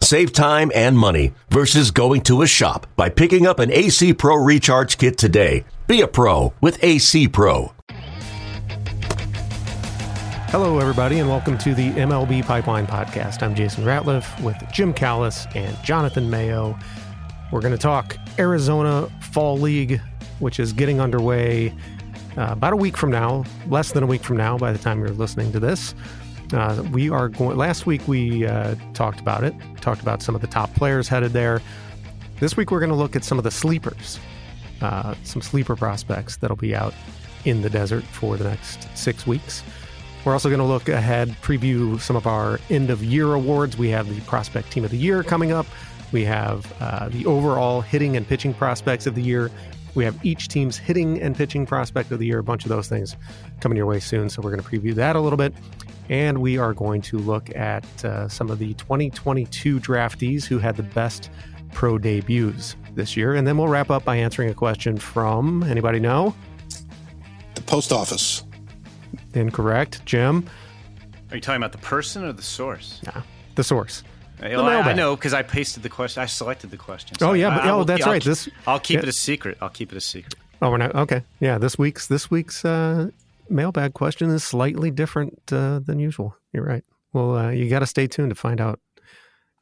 Save time and money versus going to a shop by picking up an AC Pro Recharge Kit today. Be a pro with AC Pro. Hello, everybody, and welcome to the MLB Pipeline Podcast. I'm Jason Ratliff with Jim Callis and Jonathan Mayo. We're going to talk Arizona Fall League, which is getting underway uh, about a week from now, less than a week from now by the time you're listening to this. Uh, we are going. Last week we uh, talked about it, talked about some of the top players headed there. This week we're going to look at some of the sleepers uh, some sleeper prospects that'll be out in the desert for the next six weeks. We're also going to look ahead, preview some of our end of year awards. We have the Prospect Team of the Year coming up. We have uh, the overall hitting and pitching prospects of the year. We have each team's hitting and pitching prospect of the year, a bunch of those things coming your way soon. So we're going to preview that a little bit. And we are going to look at uh, some of the 2022 draftees who had the best pro debuts this year. And then we'll wrap up by answering a question from anybody know? The post office. Incorrect. Jim? Are you talking about the person or the source? Yeah, the source. I, I, know because I pasted the question. I selected the question. So oh yeah, but, I, oh that's I'll, right. This I'll keep yeah. it a secret. I'll keep it a secret. Oh, we're not okay. Yeah, this week's this week's uh, mailbag question is slightly different uh, than usual. You're right. Well, uh, you got to stay tuned to find out.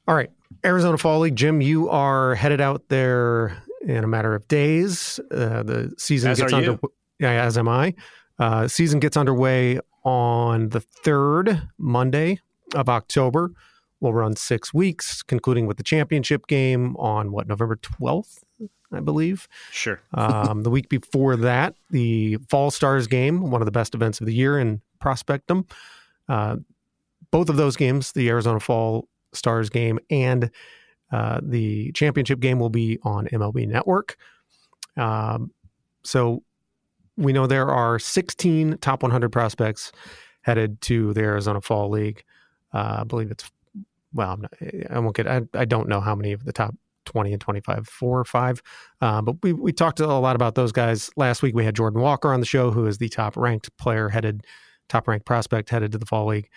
All right, Arizona Fall League, Jim, you are headed out there in a matter of days. Uh, the season as gets under. Yeah, as am I. Uh, season gets underway on the third Monday of October. We'll run six weeks, concluding with the championship game on what November twelfth, I believe. Sure. um, the week before that, the Fall Stars game, one of the best events of the year in Prospectum. Uh, both of those games, the Arizona Fall Stars game and uh, the championship game will be on MLB Network. Um, so we know there are 16 top 100 prospects headed to the Arizona Fall League. Uh, I believe it's well, not, I won't get. I, I don't know how many of the top 20 and 25, four or five. Uh, but we, we talked a lot about those guys last week. We had Jordan Walker on the show, who is the top ranked player headed, top ranked prospect headed to the fall league.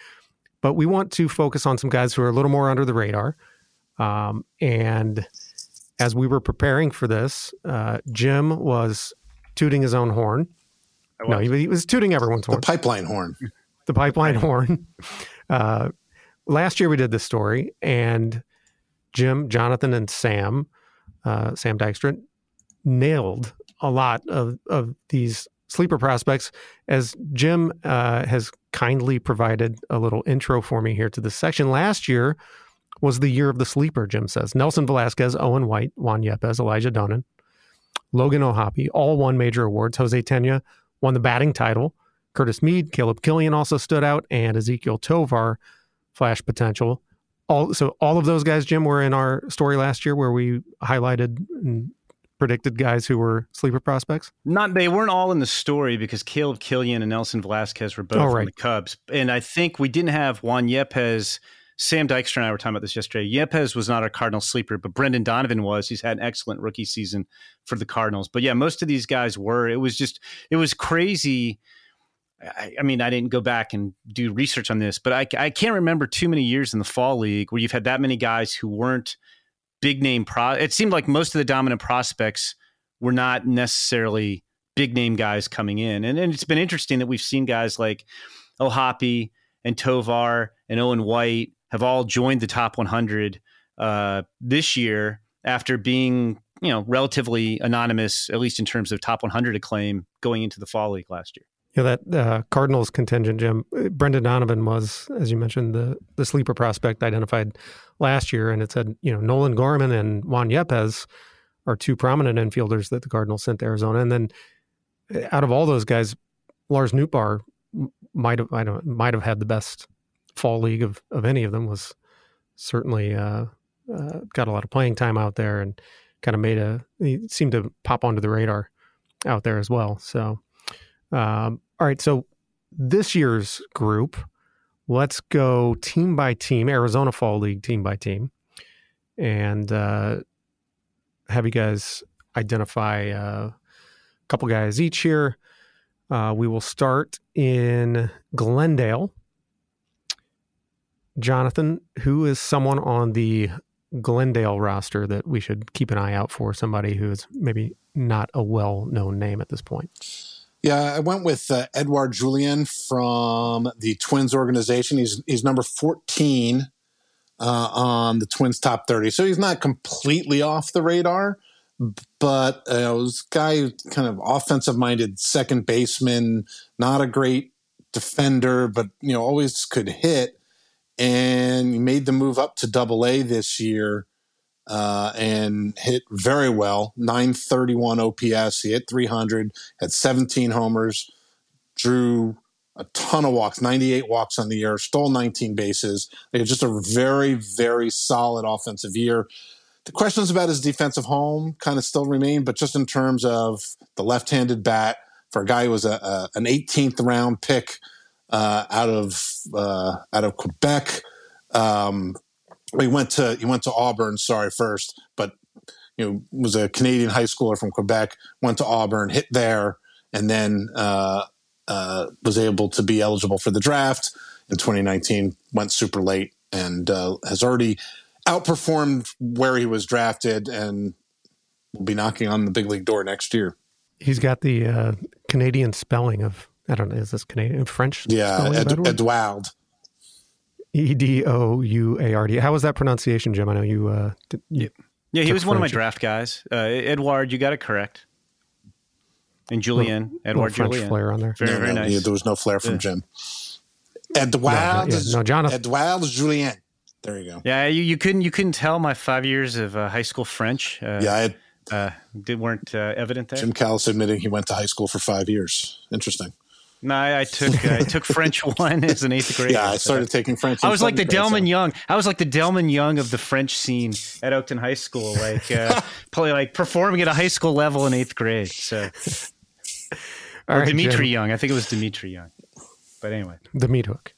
But we want to focus on some guys who are a little more under the radar. Um, and as we were preparing for this, uh, Jim was tooting his own horn. No, he, he, was tooting everyone's the horn. The pipeline horn. The pipeline horn. Uh, last year we did this story, and Jim, Jonathan, and Sam, uh, Sam Dykstra, nailed a lot of, of these sleeper prospects. As Jim uh, has kindly provided a little intro for me here to this section. Last year was the year of the sleeper, Jim says. Nelson Velazquez, Owen White, Juan Yepez, Elijah Donan, Logan O'Hoppe, all won major awards. Jose Tena won the batting title. Curtis Mead, Caleb Kilian also stood out, and Ezequiel Tovar flash potential. All so all of those guys, Jim, were in our story last year where we highlighted and predicted guys who were sleeper prospects? Not they weren't all in the story because Caleb Kilian and Nelson Velazquez were both oh, right. the Cubs, and I think we didn't have Juan Yepez. Sam Dykstra and I were talking about this yesterday. Yepez was not a Cardinal sleeper, but Brendan Donovan was. He's had an excellent rookie season for the Cardinals. But yeah, most of these guys were. It was just it was crazy. I, I, mean, I didn't go back and do research on this, but I, I can't remember too many years in the fall league where you've had that many guys who weren't big name pro. It seemed like most of the dominant prospects were not necessarily big name guys coming in, and, and it's been interesting that we've seen guys like O'Hoppe and Tovar and Owen White have all joined the top 100 uh, this year after being you know relatively anonymous, at least in terms of top 100 acclaim going into the fall league last year. Yeah, that uh, Cardinals contingent, Jim. Brendan Donovan was, as you mentioned, the the sleeper prospect identified last year, and it said you know Nolan Gorman and Juan Yepez are two prominent infielders that the Cardinals sent to Arizona, and then eh, out of all those guys, Lars Nootbaar might have I don't might have had the best fall league of of any of them. Was certainly uh, uh, got a lot of playing time out there, and kind of made a he seemed to pop onto the radar out there as well. So Um, all right, so this year's group, let's go team by team, Arizona Fall League team by team, and uh, have you guys identify uh, a couple guys each here. Uh, we will start in Glendale. Jonathan, who is someone on the Glendale roster that we should keep an eye out for? Somebody who is maybe not a well known name at this point. Yeah, I went with uh, Edouard Julien from the Twins organization. He's he's number fourteen uh, on the Twins top thirty, so he's not completely off the radar. But uh, was guy kind of offensive minded second baseman, not a great defender, but you know always could hit. And he made the move up to Double A this year uh, and hit very well. 931 OPS. He hit 300, had 17 homers, drew a ton of walks, 98 walks on the year, stole 19 bases. They had just a very, very solid offensive year. The questions about his defensive home kind of still remain, but just in terms of the left handed bat for a guy who was a, a an 18th round pick uh, out of uh, out of Quebec. Um, he went to he went to Auburn. Sorry, first, but you know was a Canadian high schooler from Quebec. Went to Auburn, hit there, and then uh, uh, was able to be eligible for the draft in 2019. Went super late and uh, has already outperformed where he was drafted, and will be knocking on the big league door next year. He's got the uh, Canadian spelling of I don't know is this Canadian French? Yeah, Ed, Edouard. E D O U A R D. How was that pronunciation, Jim? I know you. Uh, did, you yeah, he was one of my draft guys. Uh, Edouard, you got it correct. And Julien, little, Edouard little Julien. flair on there. Very, no, very no, nice. Yeah, there was no flair from yeah. Jim. Edouard, no, yeah, no, Jonathan. Edouard Julien. There you go. Yeah, you, you couldn't you couldn't tell my five years of uh, high school French. Uh, yeah, I had, uh, did weren't uh, evident there. Jim Callis admitting he went to high school for five years. Interesting. No, I, I took I took French one as an eighth grade. Yeah, I started taking French. I was like the Delmon so. Young. I was like the Delmon Young of the French scene at Oakton High School, like uh, probably like performing at a high school level in eighth grade. So, or right, Dmitri Jim. Young. I think it was Dmitri Young. But anyway, the meat hook.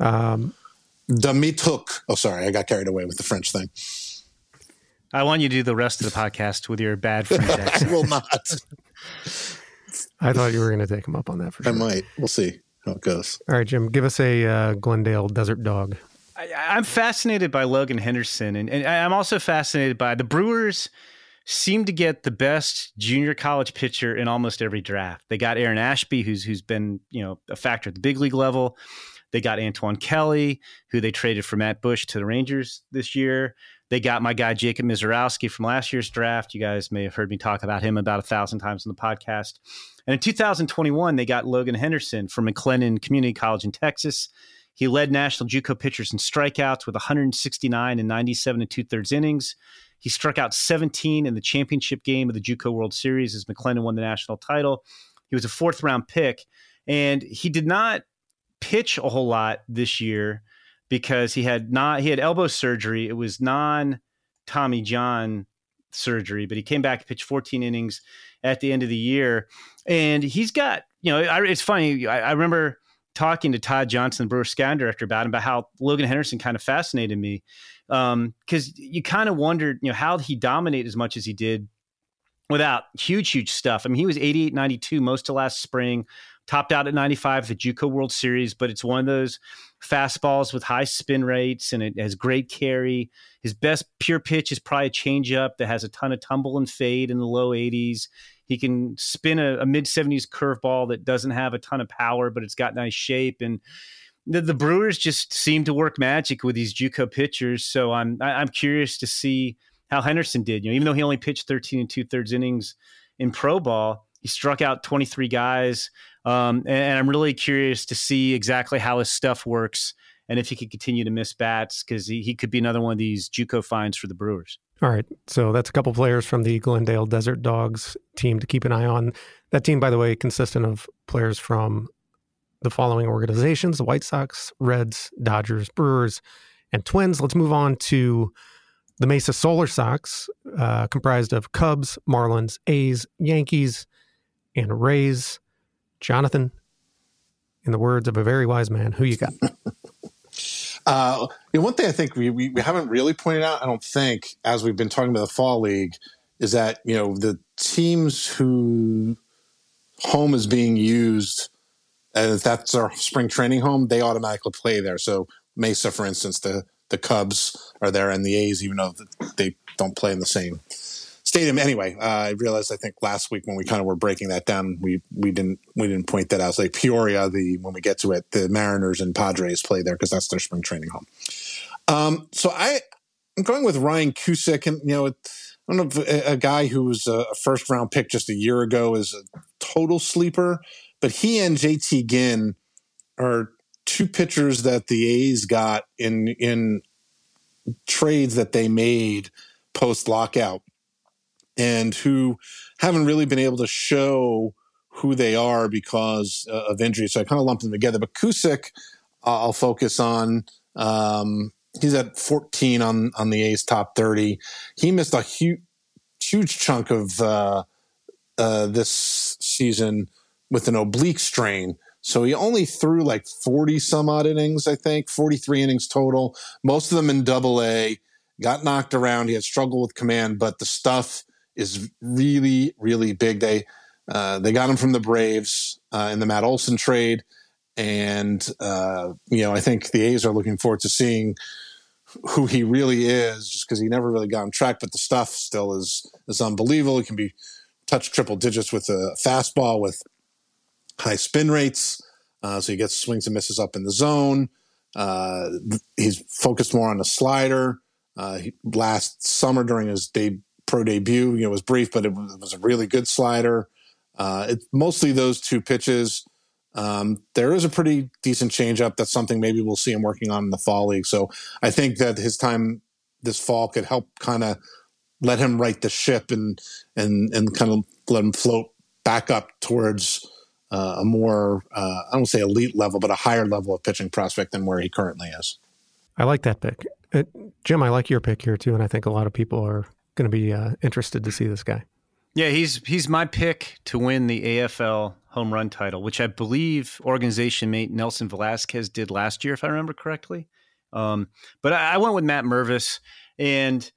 Um, the meat hook. Oh, sorry, I got carried away with the French thing. I want you to do the rest of the podcast with your bad French accent. I will not. I thought you were going to take him up on that for sure. I might. We'll see how it goes. All right, Jim, give us a uh, Glendale Desert Dog. I, am fascinated by Logan Henderson, and, and I'm also fascinated by the Brewers. Seem to get the best junior college pitcher in almost every draft. They got Aaron Ashby, who's who's been you know a factor at the big league level. They got Antoine Kelly, who they traded for Matt Bush to the Rangers this year. They got my guy Jacob Misiorowski from last year's draft. You guys may have heard me talk about him about a thousand times in the podcast. And in 2021, they got Logan Henderson from McLennan Community College in Texas. He led national JUCO pitchers in strikeouts with 169 and 97 and two thirds innings. He struck out 17 in the championship game of the JUCO World Series as McLennan won the national title. He was a fourth round pick, and he did not pitch a whole lot this year because he had not he had elbow surgery. It was non Tommy John surgery, but he came back and pitched 14 innings at the end of the year, and he's got you know I, it's funny. I, I, remember talking to Todd Johnson, the Brewer scouting director, about him about how Logan Henderson kind of fascinated me because um, you kind of wondered you know how he dominate as much as he did without huge huge stuff. I mean, he was 88 92 most of last spring topped out at 95 the JUCO World Series, but it's one of those fastballs with high spin rates and it has great carry. His best pure pitch is probably a changeup that has a ton of tumble and fade in the low 80s. He can spin a, a mid 70s curveball that doesn't have a ton of power, but it's got nice shape. And the, the Brewers just seem to work magic with these JUCO pitchers. So I'm I, am i am curious to see how Henderson did. You know, even though he only pitched 13 and two thirds innings in pro ball, he struck out 23 guys. Um, and, and, I'm really curious to see exactly how his stuff works and if he could continue to miss bats because he, he could be another one of these JUCO finds for the Brewers. All right. So that's a couple players from the Glendale Desert Dogs team to keep an eye on. That team, by the way, consistent of players from the following organizations the White Sox, Reds, Dodgers, Brewers, and Twins. Let's move on to the Mesa Solar Sox, uh, comprised of Cubs, Marlins, A's, Yankees, and Rays. Jonathan, in the words of a very wise man, who you got? uh, you know, one thing I think we, we, we haven't really pointed out, I don't think, as we've been talking about the fall league, is that you know the teams who home is being used, and if that's our spring training home, they automatically play there. So Mesa, for instance, the the Cubs are there, and the A's, even though they don't play in the same stadium. Anyway, uh, I realized I think last week when we kind of were breaking that down, we we didn't we didn't point that out. It's like Peoria, the when we get to it, the Mariners and Padres play there because that's their spring training home. Um, so I I'm going with Ryan Cusick, and you know. I don't know if a, a guy who was a first round pick just a year ago is a total sleeper, but he and JT Ginn are two pitchers that the A's got in in trades that they made post lockout and who haven't really been able to show who they are because uh, of injury. So I kind of lumped them together. But Cusick, uh, I'll focus on. Um, he's at 14 on on the A's top 30. He missed a huge huge chunk of uh, uh, this season with an oblique strain. So he only threw like 40 some odd innings, I think, 43 innings total, most of them in double A. Got knocked around. He had struggled with command, but the stuff is really, really big. They uh, they got him from the Braves uh, in the Matt Olson trade, and uh, you know I think the A's are looking forward to seeing who he really is, just because he never really got on track. But the stuff still is is unbelievable. He can be touch triple digits with a fastball with high spin rates. Uh, so he gets swings and misses up in the zone. Uh, he's focused more on the slider. Uh, he, last summer during his day, pro debut. You know, it was brief, but it was, it was a really good slider. Uh, it's mostly those two pitches. Um, there is a pretty decent changeup. That's something maybe we'll see him working on in the fall league. So I think that his time this fall could help kind of let him right the ship and and and kind of let him float back up towards uh, a more uh, I don't say elite level, but a higher level of pitching prospect than where he currently is. I like that pick, uh, Jim. I like your pick here too, and I think a lot of people are going to be uh, interested to see this guy. Yeah, he's he's my pick to win the AFL home run title, which I believe organization mate Nelson Velazquez did last year, if I remember correctly. Um, but I, I, went with Matt Mervis, and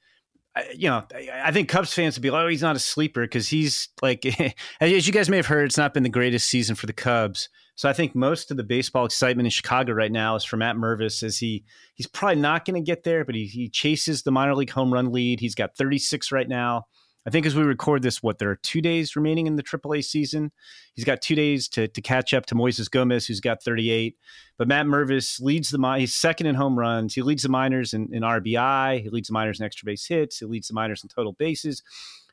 I, you know, I, I, think Cubs fans would be like, "Oh, he's not a sleeper," because he's like, as you guys may have heard, it's not been the greatest season for the Cubs. So I think most of the baseball excitement in Chicago right now is for Matt Mervis, as he he's probably not going to get there, but he he chases the minor league home run lead. He's got 36 right now. I think as we record this, what there are two days remaining in the AAA season. He's got two days to to catch up to Moises Gomez, who's got 38. But Matt Mervis leads the he's second in home runs. He leads the minors in, in RBI. He leads the minors in extra base hits. He leads the minors in total bases.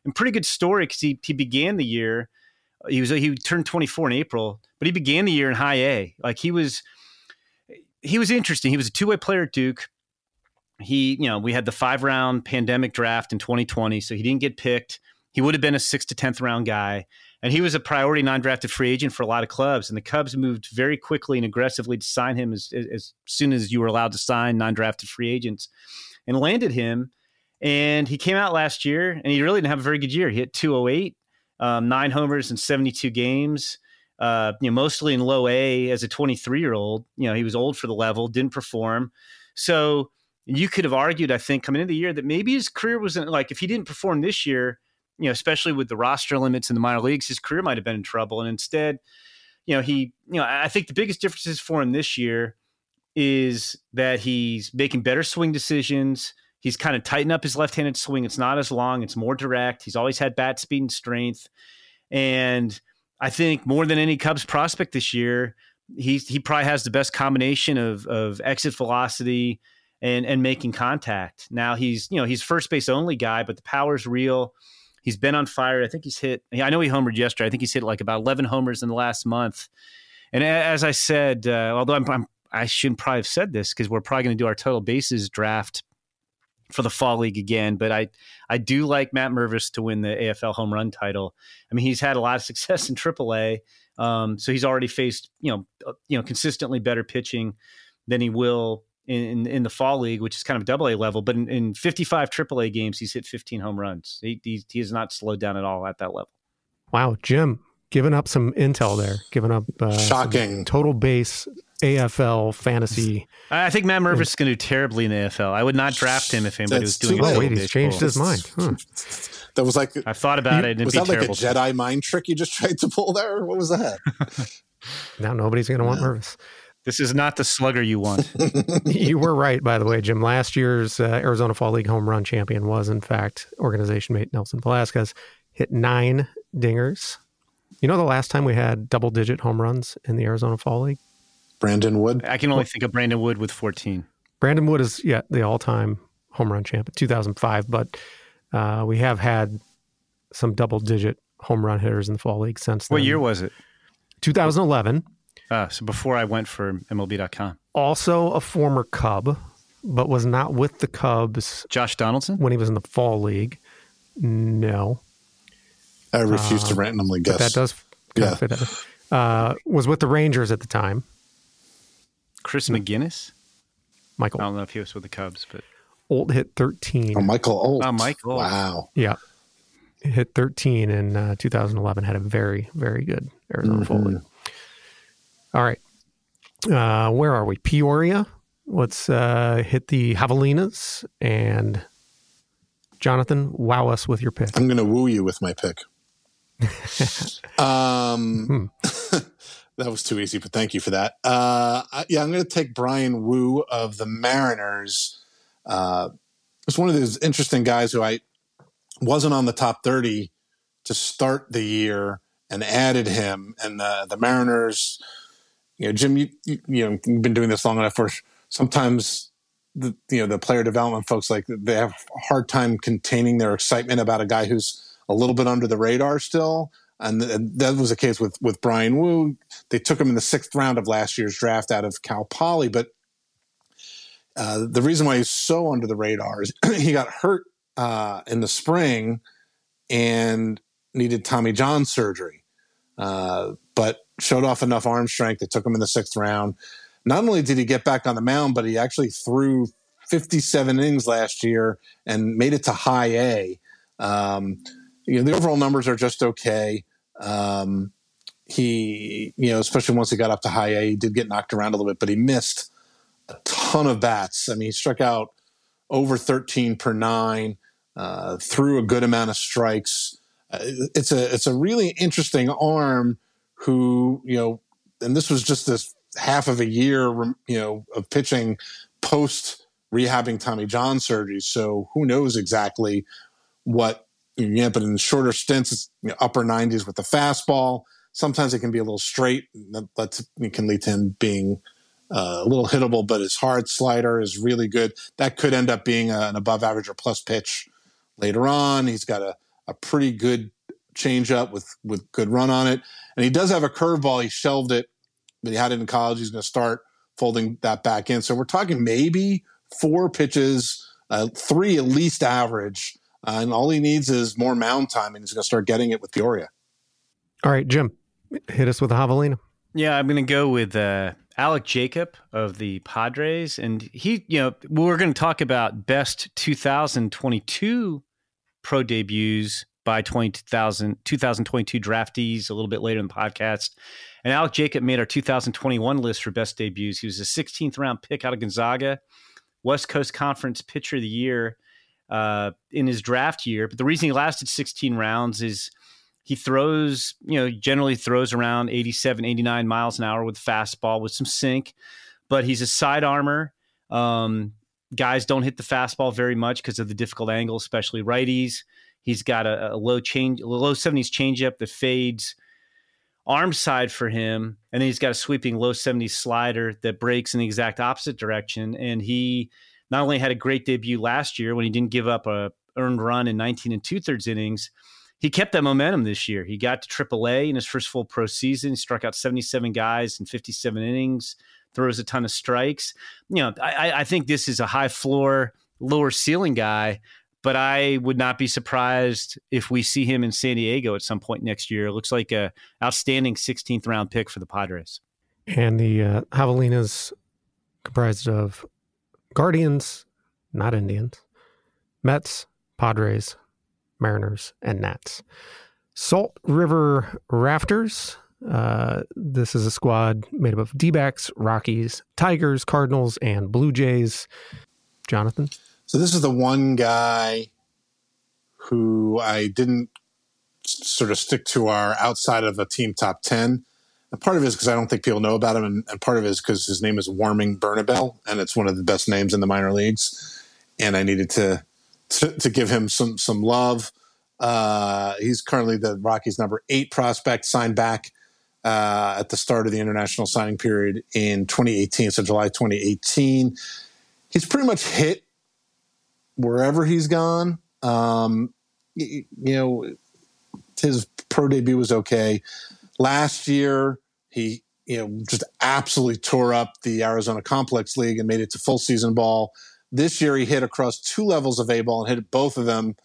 And pretty good story because he he began the year he was he turned 24 in April, but he began the year in high A. Like he was he was interesting. He was a two-way player at Duke. He, you know, we had the five-round pandemic draft in 2020, so he didn't get picked. He would have been a 6 to 10th round guy. And he was a priority non-drafted free agent for a lot of clubs. And the Cubs moved very quickly and aggressively to sign him as, as soon as you were allowed to sign non-drafted free agents and landed him. And he came out last year and he really didn't have a very good year. He hit 208 um, nine homers in 72 games. Uh, you know, mostly in low A as a 23 year old. You know, he was old for the level, didn't perform. So you could have argued, I think, coming into the year that maybe his career wasn't like if he didn't perform this year, you know, especially with the roster limits in the minor leagues, his career might have been in trouble. And instead, you know, he, you know, I think the biggest differences for him this year is that he's making better swing decisions. He's kind of tightened up his left-handed swing. It's not as long. It's more direct. He's always had bat speed and strength. And I think more than any Cubs prospect this year, he he probably has the best combination of of exit velocity and and making contact. Now he's you know he's first base only guy, but the power's real. He's been on fire. I think he's hit. I know he homered yesterday. I think he's hit like about eleven homers in the last month. And as I said, uh, although I'm, I'm I shouldn't probably have said this because we're probably going to do our total bases draft for the fall league again. But I I do like Matt Mervis to win the AFL home run title. I mean, he's had a lot of success in AAA, um, so he's already faced you know uh, you know consistently better pitching than he will in, in, the fall league, which is kind of double A level. But in, in 55 AAA games, he's hit 15 home runs. He, he, he has not slowed down at all at that level. Wow, Jim, giving up some intel there, giving up uh, shocking total base AFL fantasy. I think Matt Mervis is going to do terribly in the AFL. I would not draft him if anybody That's was doing. Oh wait, he's changed his mind. Huh. That was like I thought about you, it. was that like a Jedi mind trick you just tried to pull there? What was that? now nobody's going to want Mervis. This is not the slugger you want. you were right, by the way, Jim. Last year's uh, Arizona Fall League home run champion was, in fact, organization mate Nelson Velazquez. Hit nine dingers. You know the last time we had double digit home runs in the Arizona Fall League? Brandon Wood. I can only think of Brandon Wood with 14. Brandon Wood is, yeah, the all time home run champ 2005, but uh, we have had some double digit home run hitters in the Fall League since then. What year was it? 2011. Uh, so before I went for MLB.com. Also a former Cub, but was not with the Cubs. Josh Donaldson? When he was in the Fall League. No. I refuse uh, to randomly guess. that does yeah. fit. Uh, was with the Rangers at the time. Chris McGinnis? Michael. I don't know if he was with the Cubs, but. Olt hit 13. Oh, Michael Olt. Oh, Michael. Wow. Yeah. Hit 13 in uh, 2011. Had a very, very good Arizona mm-hmm. Fall League. All right. Uh, where are we? Peoria. Let's uh, hit the Javelinas and Jonathan, wow us with your pick. I'm going to woo you with my pick. um, hmm. that was too easy, but thank you for that. Uh, yeah, I'm going to take Bryan Woo of the Mariners. Uh, it's one of those interesting guys who I wasn't on the top 30 to start the year and added him. And the, the Mariners you know, Jim, you, you, you know, you've been doing this long enough where sometimes the, you know, the player development folks, like they have a hard time containing their excitement about a guy who's a little bit under the radar still. And, that was the case with, with Bryan Woo. They took him in the sixth round of last year's draft out of Cal Poly. But uh, the reason why he's so under the radar is he got hurt uh, in the spring and needed Tommy John surgery. Uh, but showed off enough arm strength. It took him in the sixth round. Not only did he get back on the mound, but he actually threw 57 innings last year and made it to high A. Um, you know, the overall numbers are just okay. Um, he, you know, especially once he got up to high A, he did get knocked around a little bit, but he missed a ton of bats. I mean, he struck out over 13 per nine, uh, threw a good amount of strikes. Uh, it's a it's a really interesting arm who, you know, and this was just this half of a year, you know, of pitching post rehabbing Tommy John surgery. So who knows exactly what, yeah, but in shorter stints, it's you know, upper 90s with the fastball. Sometimes it can be a little straight. That it can lead to him being uh, a little hittable, but his hard slider is really good. That could end up being a, an above average or plus pitch later on. He's got a, a pretty good changeup with with good run on it. And he does have a curveball. He shelved it, but he had it in college. He's going to start folding that back in. So we're talking maybe four pitches, uh, three at least average. Uh, and all he needs is more mound time, and he's going to start getting it with Peoria. All right, Jim, hit us with a javelina. Yeah, I'm going to go with uh, Alec Jacob of the Padres, and he, you know, we're going to talk about best 2022 pro debuts by 20,000, 2022 draftees a little bit later in the podcast. And Alec Jacob made our 2021 list for best debuts. He was a 16th round pick out of Gonzaga, West Coast Conference Pitcher of the Year uh, in his draft year. But the reason he lasted 16 rounds is he throws, you know, generally throws around 87, 89 miles an hour with fastball with some sink, but he's a side armor. Um, guys don't hit the fastball very much because of the difficult angle, especially righties. He's got a, a low change, low seventies changeup that fades arm side for him, and then he's got a sweeping low seventies slider that breaks in the exact opposite direction. And he not only had a great debut last year when he didn't give up a earned run in 19 and two thirds innings, he kept that momentum this year. He got to AAA in his first full pro season. He struck out 77 guys in 57 innings, throws a ton of strikes. You know, I, I think this is a high floor, lower ceiling guy but I would not be surprised if we see him in San Diego at some point next year. It looks like a outstanding 16th round pick for the Padres. And the uh, Javelinas comprised of Guardians, not Indians, Mets, Padres, Mariners, and Nats. Salt River Rafters. Uh, this is a squad made up of D backs, Rockies, Tigers, Cardinals, and Blue Jays. Jonathan? So, this is the one guy who I didn't sort of stick to our outside of a team top 10. Part of it is because I don't think people know about him, and, and part of it is because his name is Warming Bernabel, and it's one of the best names in the minor leagues. And I needed to to, to give him some some love. Uh, he's currently the Rockies' number eight prospect, signed back uh, at the start of the international signing period in 2018, so July 2018. He's pretty much hit wherever he's gone. Um, you, you know, his pro debut was okay. Last year, he you know just absolutely tore up the Arizona Complex League and made it to full season ball. This year, he hit across two levels of A ball and hit both of them.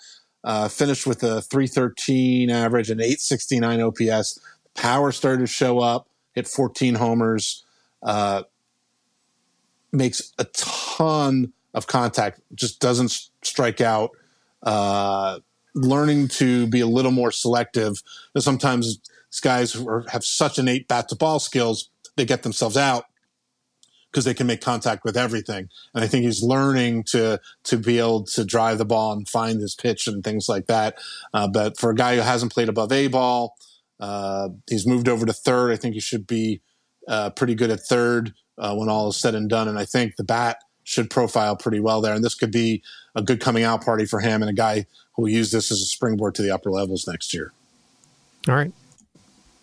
Uh, finished with a 313 average and 869 OPS. Power started to show up, hit 14 homers, uh, makes a ton of contact, just doesn't strike out. Uh, learning to be a little more selective. Sometimes guys who are, have such innate bat to ball skills, they get themselves out because they can make contact with everything. And I think he's learning to to be able to drive the ball and find his pitch and things like that. Uh, but for a guy who hasn't played above a ball, uh, he's moved over to third. I think he should be uh, pretty good at third uh, when all is said and done. And I think the bat should profile pretty well there. And this could be a good coming out party for him and a guy who will use this as a springboard to the upper levels next year. All right,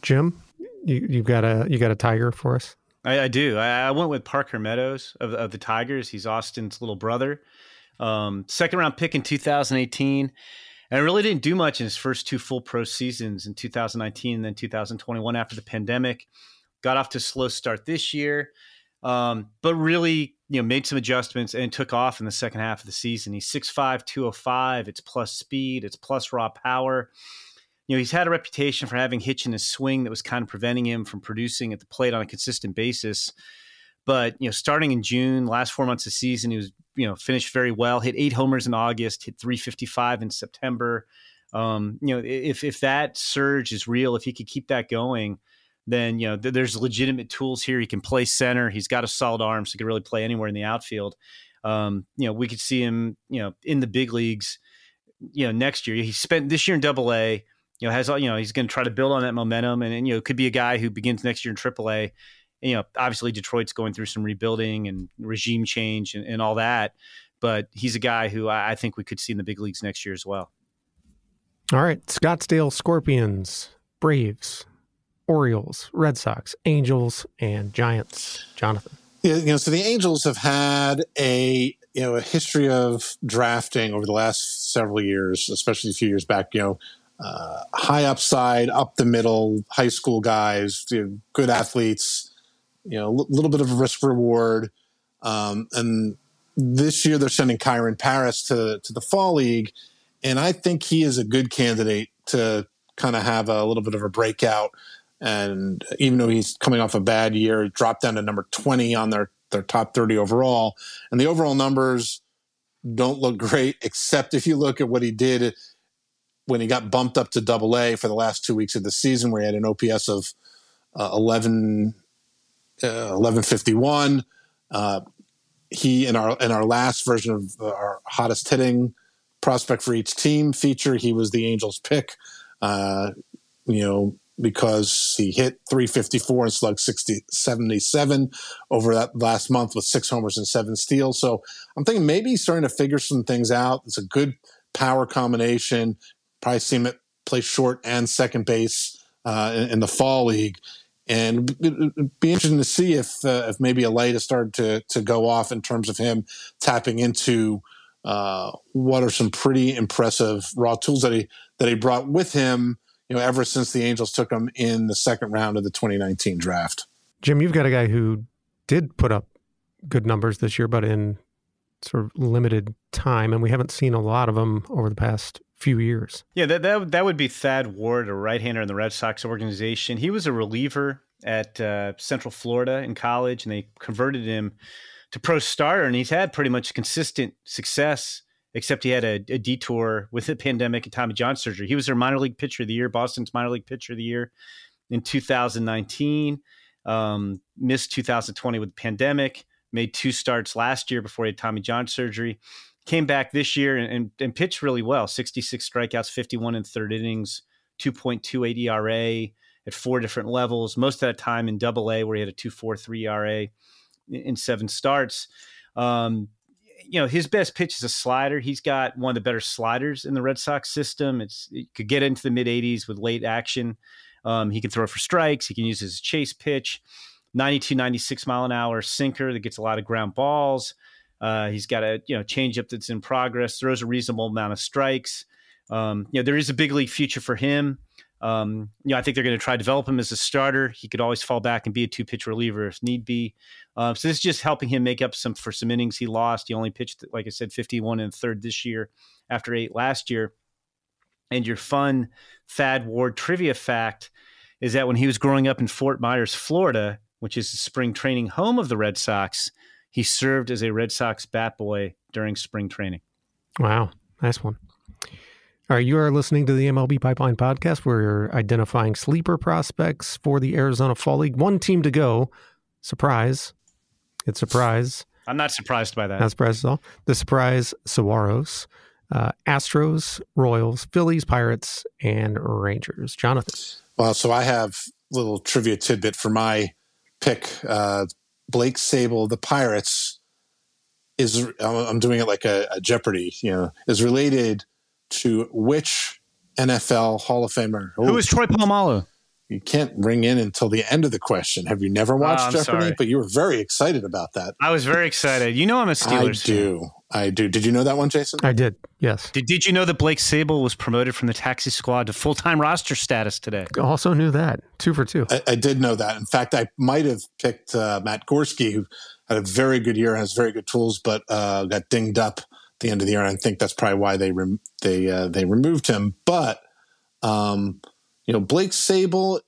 Jim, you you got a you got a tiger for us. I, I do. I, I, went with Parker Meadows of, of the Tigers. He's Austin's little brother. Um, second round pick in 2018. And really didn't do much in his first two full pro seasons in 2019 and then 2021 after the pandemic. Got off to a slow start this year, um, but really, you know, made some adjustments and took off in the second half of the season. He's 6'5", 205. It's plus speed. It's plus raw power you know, he's had a reputation for having hitch in his swing that was kind of preventing him from producing at the plate on a consistent basis. But you know, starting in June, last four months of season, he was you know finished very well. Hit eight homers in August, hit 355 in September. Um, you know, if if that surge is real, if he could keep that going, then you know th- there's legitimate tools here. He can play center. He's got a solid arm, so he can really play anywhere in the outfield. Um, you know, we could see him, you know, in the big leagues. You know, next year he spent this year in Double A you know, has you know he's going to try to build on that momentum, and, and, you know could be a guy who begins next year in AAA. And, you know, obviously Detroit's going through some rebuilding and regime change and, and all that, but he's a guy who I, I think we could see in the big leagues next year as well. All right, Scottsdale Scorpions, Braves, Orioles, Red Sox, Angels, and Giants. Jonathan. Yeah, you know, so the Angels have had a you know a history of drafting over the last several years, especially a few years back. You know, uh, high upside, up the middle, high school guys, you know, good athletes, you know, a l- little bit of a risk reward. Um, and this year they're sending Kyren Paris to, to the fall league. And I think he is a good candidate to kind of have a little bit of a breakout. And even though he's coming off a bad year, dropped down to number 20 on their, their top 30 overall. And the overall numbers don't look great, except if you look at what he did when he got bumped up to double A for the last two weeks of the season, where he had an OPS of uh, 11, uh, 1151. Uh, he in our in our last version of our hottest hitting prospect for each team feature, he was the Angels pick. Uh, you know, because he hit 354 and slugged 60, 77 over that last month with six homers and seven steals. So I'm thinking maybe he's starting to figure some things out. It's a good power combination, probably see him play short and second base uh, in, in, the fall league. And it'd be interesting to see if uh, if maybe a light has started to to go off in terms of him tapping into uh, what are some pretty impressive raw tools that he that he brought with him. You know, ever since the Angels took him in the second round of the 2019 draft. Jim, you've got a guy who did put up good numbers this year, but in sort of limited time, and we haven't seen a lot of them over the past few years. Yeah, that that, that would be Thad Ward, a right-hander in the Red Sox organization. He was a reliever at uh, Central Florida in college, and they converted him to pro starter, and he's had pretty much consistent success except he had a, a, detour with the pandemic and Tommy John surgery. He was their minor league pitcher of the year, Boston's minor league pitcher of the year in 2019. Um, missed 2020 with the pandemic. Made two starts last year before he had Tommy John surgery. Came back this year and, and, and pitched really well. 66 strikeouts, 51 in third innings, 2.28 ERA at four different levels. Most of that time in Double A, where he had a 2.43 ERA in seven starts. Um, you know, his best pitch is a slider. He's got one of the better sliders in the Red Sox system. It's it could get into the mid 80s with late action. Um, he can throw for strikes. He can use his chase pitch, 92, 96 mile an hour sinker that gets a lot of ground balls. Uh, he's got a you know changeup that's in progress. Throws a reasonable amount of strikes. Um, you know, there is a big league future for him. Um, you know, I think they're going to try to develop him as a starter. He could always fall back and be a two pitch reliever if need be. Uh, so this is just helping him make up some for some innings he lost. He only pitched, like I said, 51 and third this year after eight last year. And your fun Thad Ward trivia fact is that when he was growing up in Fort Myers, Florida, which is the spring training home of the Red Sox, he served as a Red Sox bat boy during spring training. Wow, nice one. All right, you are listening to the MLB Pipeline podcast. Where we're identifying sleeper prospects for the Arizona Fall League. One team to go. Surprise. It's surprise. I'm not surprised by that. Not surprised at all. The surprise Saguaros, uh, Astros, Royals, Phillies, Pirates, and Rangers. Jonathan. Well, so I have a little trivia tidbit for my pick. Uh, Blake Sabol, the Pirates, is I'm doing it like a, a Jeopardy. You know, is related to which NFL Hall of Famer? Who is Troy Polamalu? You can't ring in until the end of the question. Have you never watched oh, Jeopardy? Sorry. But you were very excited about that. I was very excited. You know I'm a Steelers I do. Fan. I do. Did you know that one, Jason? I did. Yes. Did, did you know that Blake Sabol was promoted from the taxi squad to full time roster status today? Also knew that. Two for two. I, I did know that. In fact, I might have picked uh, Matt Gorski, who had a very good year, has very good tools, but uh, got dinged up at the end of the year. And I think that's probably why they rem- they uh, they removed him. But um, you know, Blake Sabol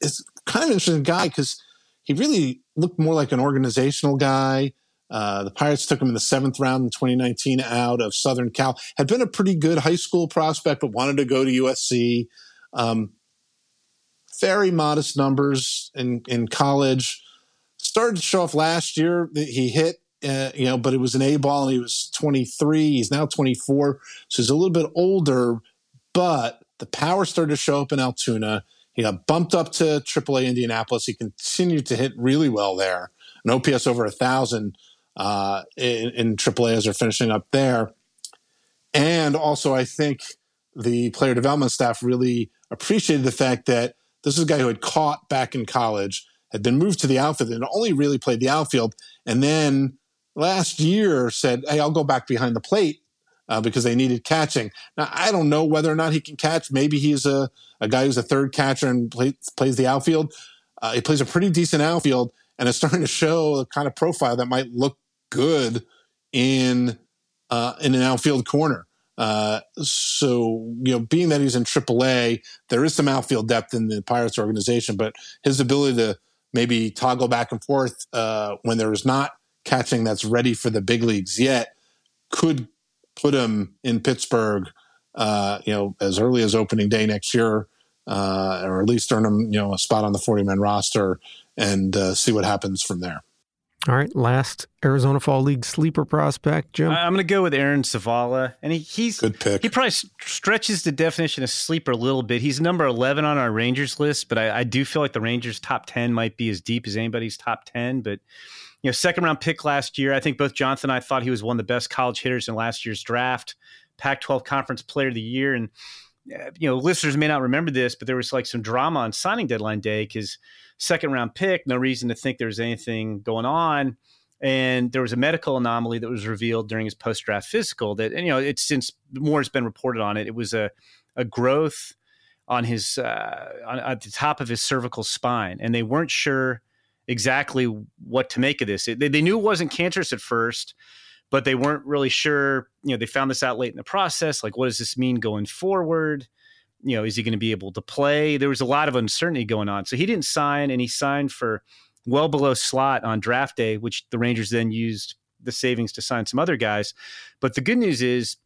is kind of an interesting guy because he really looked more like an organizational guy. Uh, the Pirates took him in the seventh round in 2019 out of Southern Cal. Had been a pretty good high school prospect, but wanted to go to USC. Um, very modest numbers in in college. Started to show off last year. That he hit uh, you know, but it was an A ball and he was 23. He's now 24. So he's a little bit older, but the power started to show up in Altoona. He got bumped up to AAA Indianapolis. He continued to hit really well there. An OPS over a thousand uh, in, in AAA as they're finishing up there. And also, I think the player development staff really appreciated the fact that this is a guy who had caught back in college, had been moved to the outfield, and only really played the outfield, and then last year said, Hey, I'll go back behind the plate uh, because they needed catching. Now, I don't know whether or not he can catch. Maybe he's a, a guy who's a third catcher and play, plays the outfield. Uh, he plays a pretty decent outfield and it's starting to show a kind of profile that might look good in uh, in an outfield corner. Uh, so, you know, being that he's in AAA, there is some outfield depth in the Pirates organization, but his ability to maybe toggle back and forth uh, when there is not catching that's ready for the big leagues yet could put him in Pittsburgh, uh, you know, as early as opening day next year, uh, or at least earn him, you know, a spot on the 40 man roster and uh, see what happens from there. All right, last Arizona Fall League sleeper prospect, Jim. I'm going to go with Aaron Zavala, and he, he's good pick. He probably stretches the definition of sleeper a little bit. He's number 11 on our Rangers list, but I, I do feel like the Rangers' top 10 might be as deep as anybody's top 10. But you know, second round pick last year. I think both Jonathan and I thought he was one of the best college hitters in last year's draft. Pac 12 Conference Player of the Year. And, you know, listeners may not remember this, but there was like some drama on signing deadline day because second round pick, no reason to think there was anything going on. And there was a medical anomaly that was revealed during his post draft physical that, and, you know, it's since more has been reported on it. It was a, a growth on his, uh, on, at the top of his cervical spine. And they weren't sure exactly what to make of this. They, they knew it wasn't cancerous at first, but they weren't really sure. You know, they found this out late in the process. Like, what does this mean going forward? You know, is he going to be able to play? There was a lot of uncertainty going on. So he didn't sign, and he signed for well below slot on draft day, which the Rangers then used the savings to sign some other guys. But the good news is,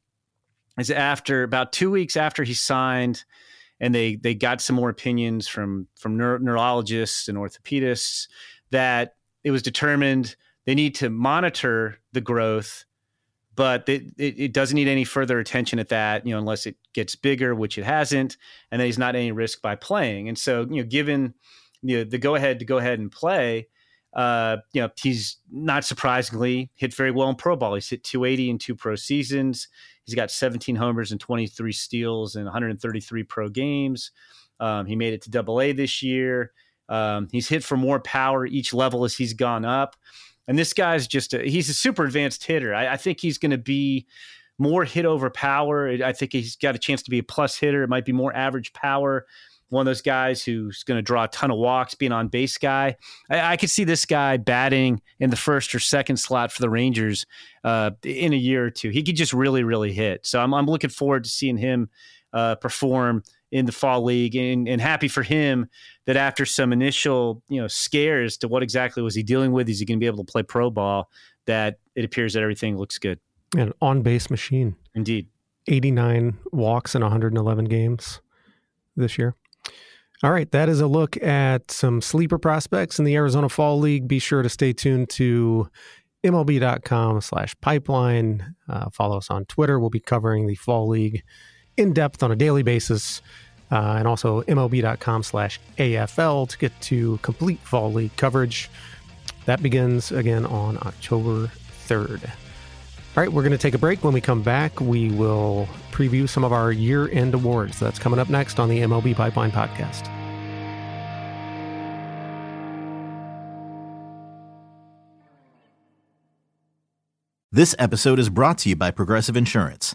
is after about two weeks after he signed, and they they got some more opinions from from neuro- neurologists and orthopedists that it was determined they need to monitor the growth but it, it, it, doesn't need any further attention at that, you know, unless it gets bigger, which it hasn't, and then he's not any risk by playing. And so, you know, given you know, the go ahead to go ahead and play, uh, you know, he's not surprisingly hit very well in pro ball. He's hit 280 in two pro seasons. He's got 17 homers and 23 steals in 133 pro games. Um, he made it to Double A this year. Um, he's hit for more power each level as he's gone up. And this guy's just a, he's a super advanced hitter. I, I think he's going to be more hit over power. I think he's got a chance to be a plus hitter. It might be more average power. One of those guys who's going to draw a ton of walks, being on base guy. I, I, could see this guy batting in the first or second slot for the Rangers uh, in a year or two. He could just really, really hit. So I'm, I'm looking forward to seeing him uh, perform in the fall league and, and happy for him that after some initial you know scares to what exactly was he dealing with is he going to be able to play pro ball that it appears that everything looks good. An on-base machine. Indeed. 89 walks in 111 games this year. All right that is a look at some sleeper prospects in the arizona fall league. Be sure to stay tuned to mlb.com slash pipeline. Uh, follow us on twitter. We'll be covering the fall league in depth on a daily basis. Uh, and also MLB.com slash AFL to get to complete fall league coverage. That begins again on October 3rd. All right, we're going to take a break. When we come back, we will preview some of our year end awards. That's coming up next on the MLB Pipeline Podcast. This episode is brought to you by Progressive Insurance.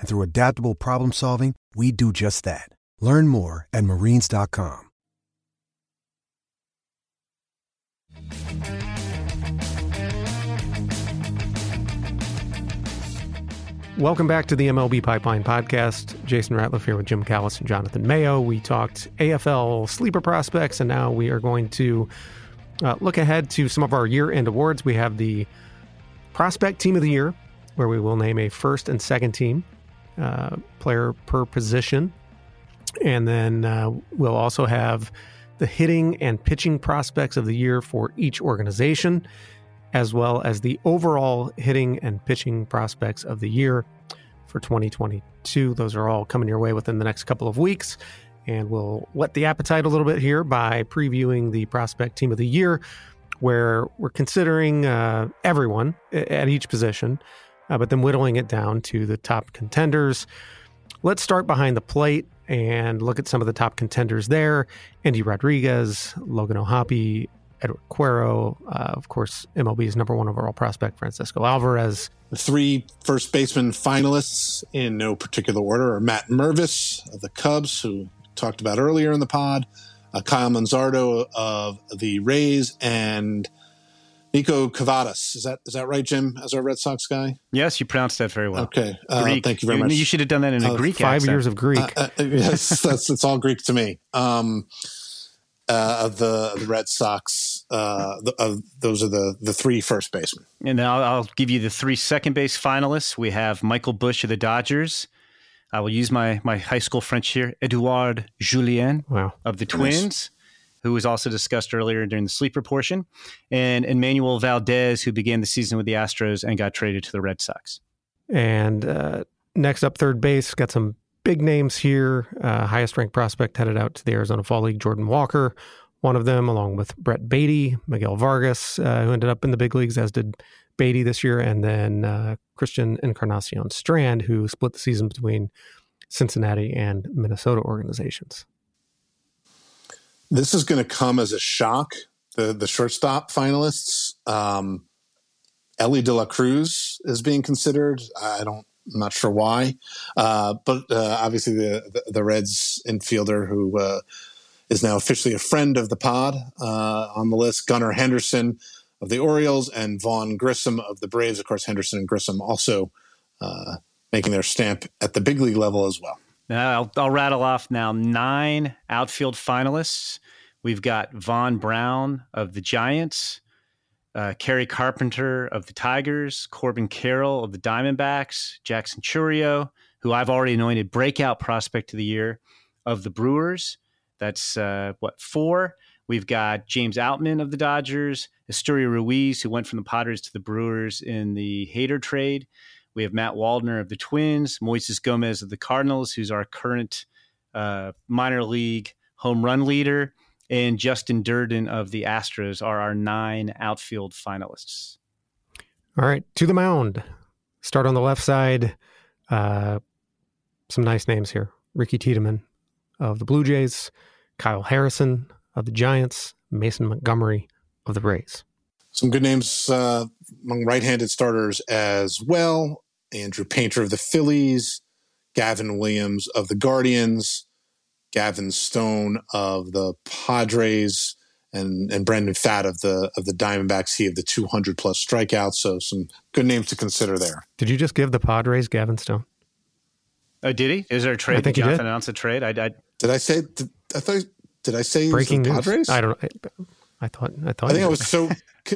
And through adaptable problem solving, we do just that. Learn more at marines.com. Welcome back to the MLB Pipeline Podcast. Jason Ratliff here with Jim Callis and Jonathan Mayo. We talked AFL sleeper prospects, and now we are going to uh, look ahead to some of our year end awards. We have the Prospect Team of the Year, where we will name a first and second team uh, player per position. And then uh, we'll also have the hitting and pitching prospects of the year for each organization, as well as the overall hitting and pitching prospects of the year for 2022. Those are all coming your way within the next couple of weeks. And we'll whet the appetite a little bit here by previewing the prospect team of the year, where we're considering uh, everyone at each position, uh, but then whittling it down to the top contenders. Let's start behind the plate and look at some of the top contenders there Endy Rodriguez, Logan O'Hoppe, Edgar Quero, uh, of course, MLB's number one overall prospect, Francisco Alvarez. The three first baseman finalists in no particular order are Matt Mervis of the Cubs, who talked about earlier in the pod, uh, Kyle Manzardo of the Rays, and Niko Kavadas. Is that is that right, Jim? As our Red Sox guy? Yes, you pronounced that very well. Okay, uh, thank you very much. You should have done that in a uh, Greek. Five accent. years of Greek. Uh, uh, yes, that's it's all Greek to me. Um, uh, of the, the Red Sox, the, of those are the the three first basemen. And I'll, I'll give you the three second base finalists. We have Michael Busch of the Dodgers. I will use my my high school French here. Edouard Julien wow. of the Twins, nice. Who was also discussed earlier during the sleeper portion, and Enmanuel Valdez, who began the season with the Astros and got traded to the Red Sox. And uh, next up, third base, got some big names here. Uh, highest ranked prospect headed out to the Arizona Fall League, Jordan Walker, one of them, along with Brett Baty, Miguel Vargas, uh, who ended up in the big leagues, as did Baty this year, and then uh, Christian Encarnacion Strand, who split the season between Cincinnati and Minnesota organizations. This is going to come as a shock. The the shortstop finalists, um, Elly De La Cruz is being considered. I don't I'm not sure why, uh, but uh, obviously the, the, the Reds infielder who uh, is now officially a friend of the pod uh, on the list, Gunnar Henderson of the Orioles and Vaughn Grissom of the Braves. Of course, Henderson and Grissom also uh, making their stamp at the big league level as well. I'll, I'll rattle off now nine outfield finalists. We've got Vaun Brown of the Giants uh, Kerry Carpenter of the Tigers, Corbin Carroll of the Diamondbacks, Jackson Chourio, who I've already anointed breakout prospect of the year of the Brewers. That's uh, what four. We've got James Outman of the Dodgers, Esteury Ruiz, who went from the Padres to the Brewers in the Hader trade. We have Matt Wallner of the Twins, Moises Gomez of the Cardinals, who's our current uh, minor league home run leader and Justin Dirden of the Astros are our nine outfield finalists. All right, to the mound. Start on the left side. Uh, some nice names here Ricky Tiedemann of the Blue Jays, Kyle Harrison of the Giants, Mason Montgomery of the Rays. Some good names uh, among right handed starters as well. Andrew Painter of the Phillies, Gavin Williams of the Guardians, Gavin Stone of the Padres and and Brandon Pfaadt of the of the Diamondbacks. He had the 200 plus strikeouts, so some good names to consider there. Did you just give the Padres Gavin Stone? Oh, did he? Is there a trade? I think did Jonathan did. announce a trade? I, I did. I say. Did, I thought. Did I say breaking news? Padres? I don't. I, I thought. I thought. I think I was so.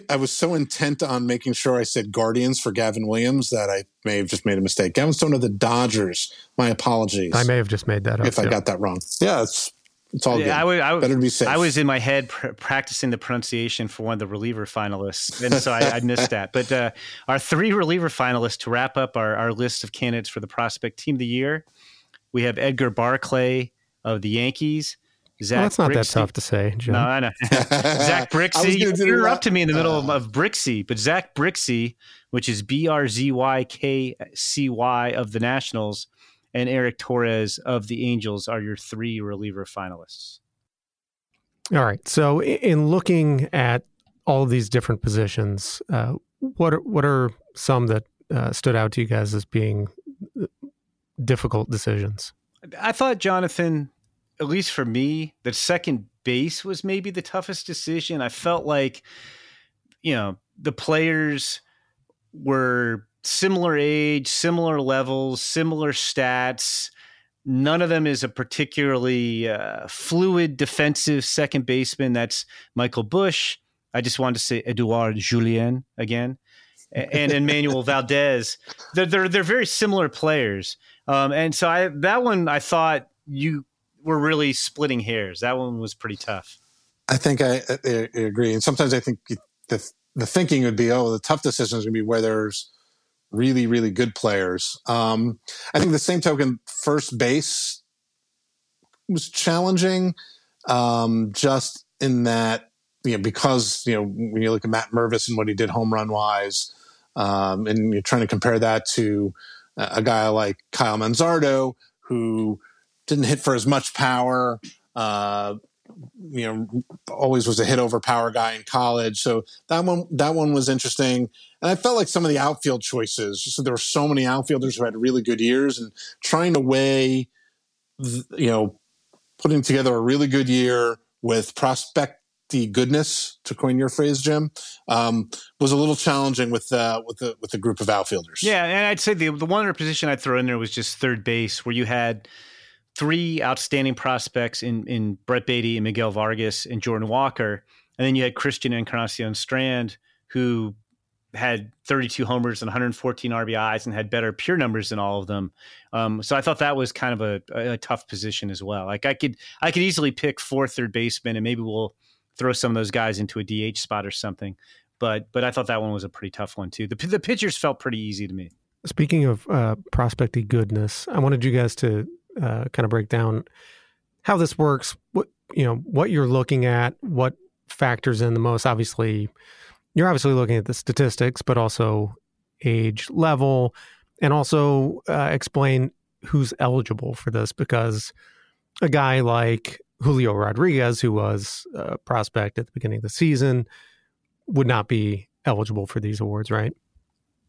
I was so intent on making sure I said Guardians for Gavin Williams that I may have just made a mistake. Gavin Stone of the Dodgers. My apologies. I may have just made that up. If I got that wrong. Yeah, it's it's all yeah, good. I, I, Better to be safe. I was in my head pr- practicing the pronunciation for one of the reliever finalists, and so I, I missed that. But uh, our three reliever finalists to wrap up our, our list of candidates for the prospect team of the year, we have Edgar Barclay of the Yankees. Zach well, that's not Brzykcy. that tough to say. Jim. No, I know. Zach Brzykcy. You interrupted me in the middle uh, of, of Brzykcy, but Zach Brzykcy, which is B R Z Y K C Y of the Nationals, and Eric Torres of the Angels are your three reliever finalists. All right. So, in looking at all of these different positions, uh, what are, what are some that uh, stood out to you guys as being uh, difficult decisions? I thought Jonathan at least for me, the second base was maybe the toughest decision. I felt like, you know, the players were similar age, similar levels, similar stats. None of them is a particularly uh, fluid defensive second baseman. That's Michael Busch. I just wanted to say Edouard Julien again, and Enmanuel Valdez. They're, they're, they're very similar players, um, and so I that one I thought you were really splitting hairs. That one was pretty tough. I think I, I, agree, and sometimes I think the the thinking would be, oh, the tough decision is going to be where there's really really good players. Um, I think the same token, first base was challenging, um, just in that you know because you know when you look at Matt Mervis and what he did home run wise, um, and you're trying to compare that to a guy like Kyle Manzardo who didn't hit for as much power. Uh, you know, always was a hit over power guy in college. So that one, that one was interesting. And I felt like some of the outfield choices, just there were so many outfielders who had really good years and trying to weigh, you know, putting together a really good year with prospect goodness, to coin your phrase, Jim, um, was a little challenging with uh, with the with the group of outfielders. Yeah, and I'd say the the one other position I'd throw in there was just third base, where you had three outstanding prospects in in Brett Baty and Miguel Vargas and Jordan Walker, and then you had Christian Encarnacion Strand, who had 32 homers and 114 RBIs and had better pure numbers than all of them. Um, so I thought that was kind of a, a, tough position as well. Like I could I could easily pick four third basemen and maybe we'll throw some of those guys into a DH spot or something. But but I thought that one was a pretty tough one too. The the pitchers felt pretty easy to me. Speaking of uh, prospecty goodness, I wanted you guys to uh, kind of break down how this works, what you know, what you're looking at, what factors in the most. Obviously, you're obviously looking at the statistics, but also age level, and also uh, explain who's eligible for this because a guy like Julio Rodriguez, who was a prospect at the beginning of the season, would not be eligible for these awards, right?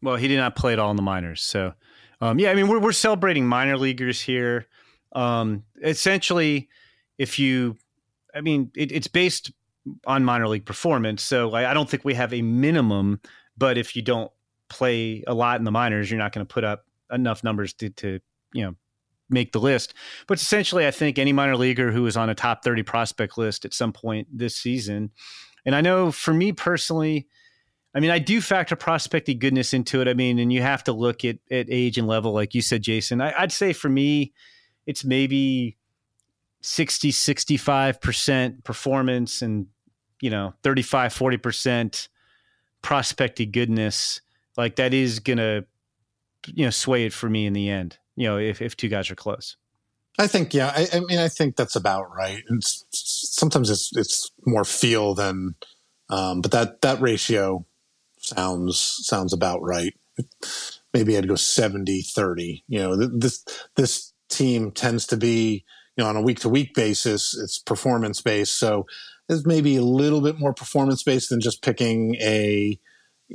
Well, he did not play at all in the minors. So, um, yeah, I mean, we're, we're celebrating minor leaguers here. Um, essentially, if you, I mean, it, it's based on minor league performance. So like, I don't think we have a minimum, but if you don't play a lot in the minors, you're not going to put up enough numbers to, to, you know, make the list. But essentially, I think any minor leaguer who is on a top 30 prospect list at some point this season, and I know for me personally, I mean, I do factor prospecting goodness into it. I mean, and you have to look at, at age and level, like you said, Jason. I, I'd say for me, it's maybe 60, 65% performance and, you know, 35, 40% prospecting goodness. Like that is going to, you know, sway it for me in the end, you know, if, if two guys are close. I think, yeah. I, I mean, I think that's about right. And sometimes it's, it's more feel than, um, but that, that ratio sounds, sounds about right. Maybe I'd go 70, 30, you know, this, this team tends to be, you know, on a week to week basis, it's performance based. So it's maybe a little bit more performance based than just picking a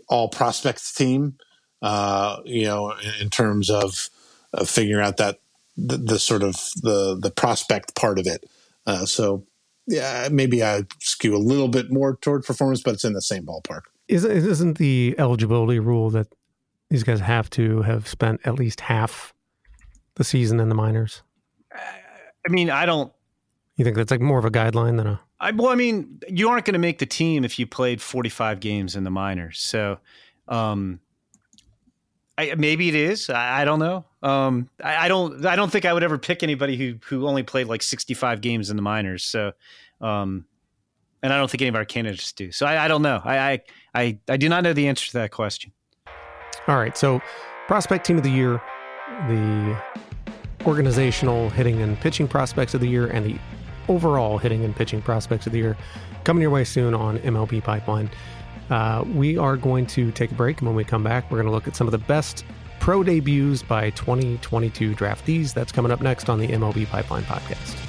all prospects team. Uh, you know, in, terms of, of, figuring out that the, the, sort of the the prospect part of it. Uh, so yeah, maybe I skew a little bit more toward performance, but it's in the same ballpark. Isn't the eligibility rule that these guys have to have spent at least half the season in the minors? I mean, I don't. You think that's like more of a guideline than a? I, well, I mean, you aren't going to make the team if you played 45 games in the minors. So, um, I, maybe it is. I, I don't know. Um, I, I, don't. I don't think I would ever pick anybody who who only played like 65 games in the minors. So, um, and I don't think any of our candidates do. So I, I don't know. I, I I I do not know the answer to that question. All right. So, prospect team of the year, the organizational hitting and pitching prospects of the year and the overall hitting and pitching prospects of the year coming your way soon on MLB Pipeline. Uh, we are going to take a break, and when we come back, we're going to look at some of the best pro debuts by 2022 draftees. That's coming up next on the MLB Pipeline podcast.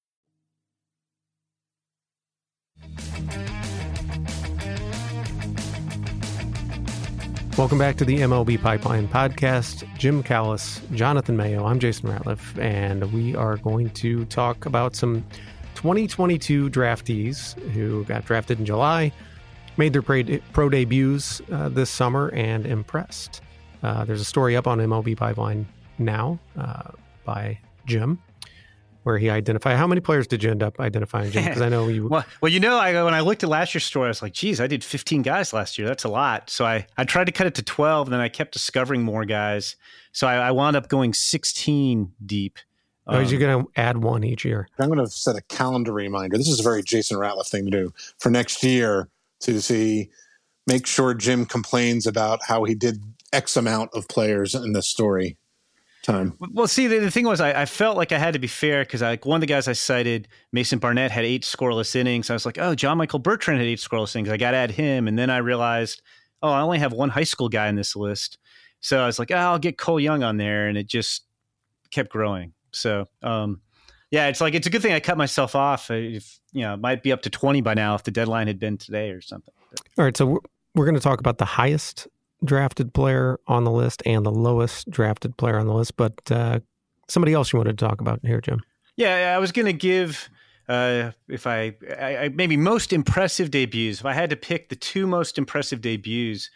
Welcome back to the MLB Pipeline Podcast. Jim Callis, Jonathan Mayo, I'm Jason Ratliff, and we are going to talk about some 2022 draftees who got drafted in July, made their pro debuts uh, this summer, and impressed. Uh, there's a story up on MLB Pipeline now uh, by Jim where he identified. How many players did you end up identifying, Jim? Because I know you. well, well, you know, I, when I looked at last year's story, I was like, geez, I did 15 guys last year. That's a lot. So I, I tried to cut it to 12, and then I kept discovering more guys. So I, I wound up going 16 deep. Oh, um, you're going to add one each year. I'm going to set a calendar reminder. This is a very Jason Ratliff thing to do for next year to see, make sure Jim complains about how he did X amount of players in this story time. Well, see, the, the thing was, I, I, felt like I had to be fair because like one of the guys I cited, Mason Barnett, had eight scoreless innings. I was like, oh, John Michael Bertrand had eight scoreless innings. I got to add him, and then I realized, oh, I only have one high school guy in this list. So I was like, oh, I'll get Cole Young on there, and it just kept growing. So, um, yeah, it's like it's a good thing I cut myself off. If you know, it might be up to twenty by now if the deadline had been today or something. All right, so we're, we're going to talk about the highest drafted player on the list and the lowest drafted player on the list. But uh, somebody else you wanted to talk about here, Jim? Yeah, I was going to give. Uh, if I, I, I, maybe most impressive debuts, if I had to pick the two most impressive debuts,